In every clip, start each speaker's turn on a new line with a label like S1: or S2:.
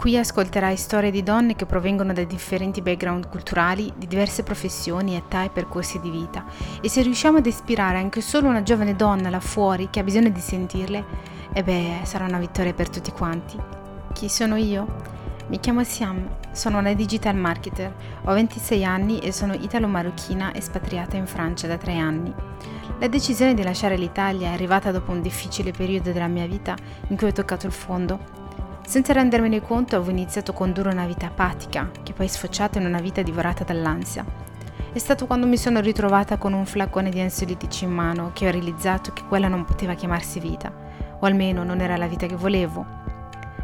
S1: Qui ascolterai storie di donne che provengono da differenti background culturali, di diverse professioni, età e percorsi di vita. E se riusciamo ad ispirare anche solo una giovane donna là fuori che ha bisogno di sentirle, e beh, sarà una vittoria per tutti quanti. Chi sono io? Mi chiamo Siam, sono una digital marketer, ho 26 anni e sono italo-marocchina espatriata in Francia da 3 anni. La decisione di lasciare l'Italia è arrivata dopo un difficile periodo della mia vita in cui ho toccato il fondo senza rendermene conto avevo iniziato a condurre una vita apatica, che poi è sfociata in una vita divorata dall'ansia. È stato quando mi sono ritrovata con un flacone di ansiolitici in mano che ho realizzato che quella non poteva chiamarsi vita, o almeno non era la vita che volevo.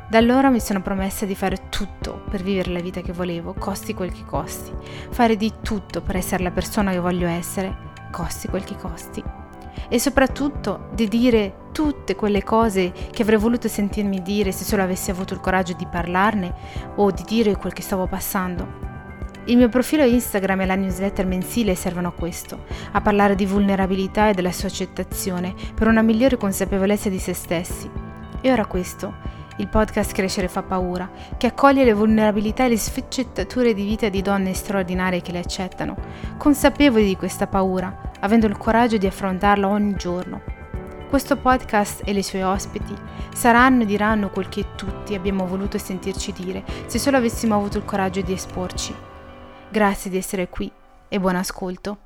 S1: Da allora mi sono promessa di fare tutto per vivere la vita che volevo, costi quel che costi, fare di tutto per essere la persona che voglio essere, costi quel che costi e soprattutto di dire tutte quelle cose che avrei voluto sentirmi dire se solo avessi avuto il coraggio di parlarne o di dire quel che stavo passando. Il mio profilo Instagram e la newsletter mensile servono a questo, a parlare di vulnerabilità e della sua accettazione per una migliore consapevolezza di se stessi. E ora questo, il podcast Crescere fa paura, che accoglie le vulnerabilità e le sfaccettature di vita di donne straordinarie che le accettano, consapevoli di questa paura, avendo il coraggio di affrontarla ogni giorno. Questo podcast e le sue ospiti saranno e diranno quel che tutti abbiamo voluto sentirci dire se solo avessimo avuto il coraggio di esporci. Grazie di essere qui e buon ascolto.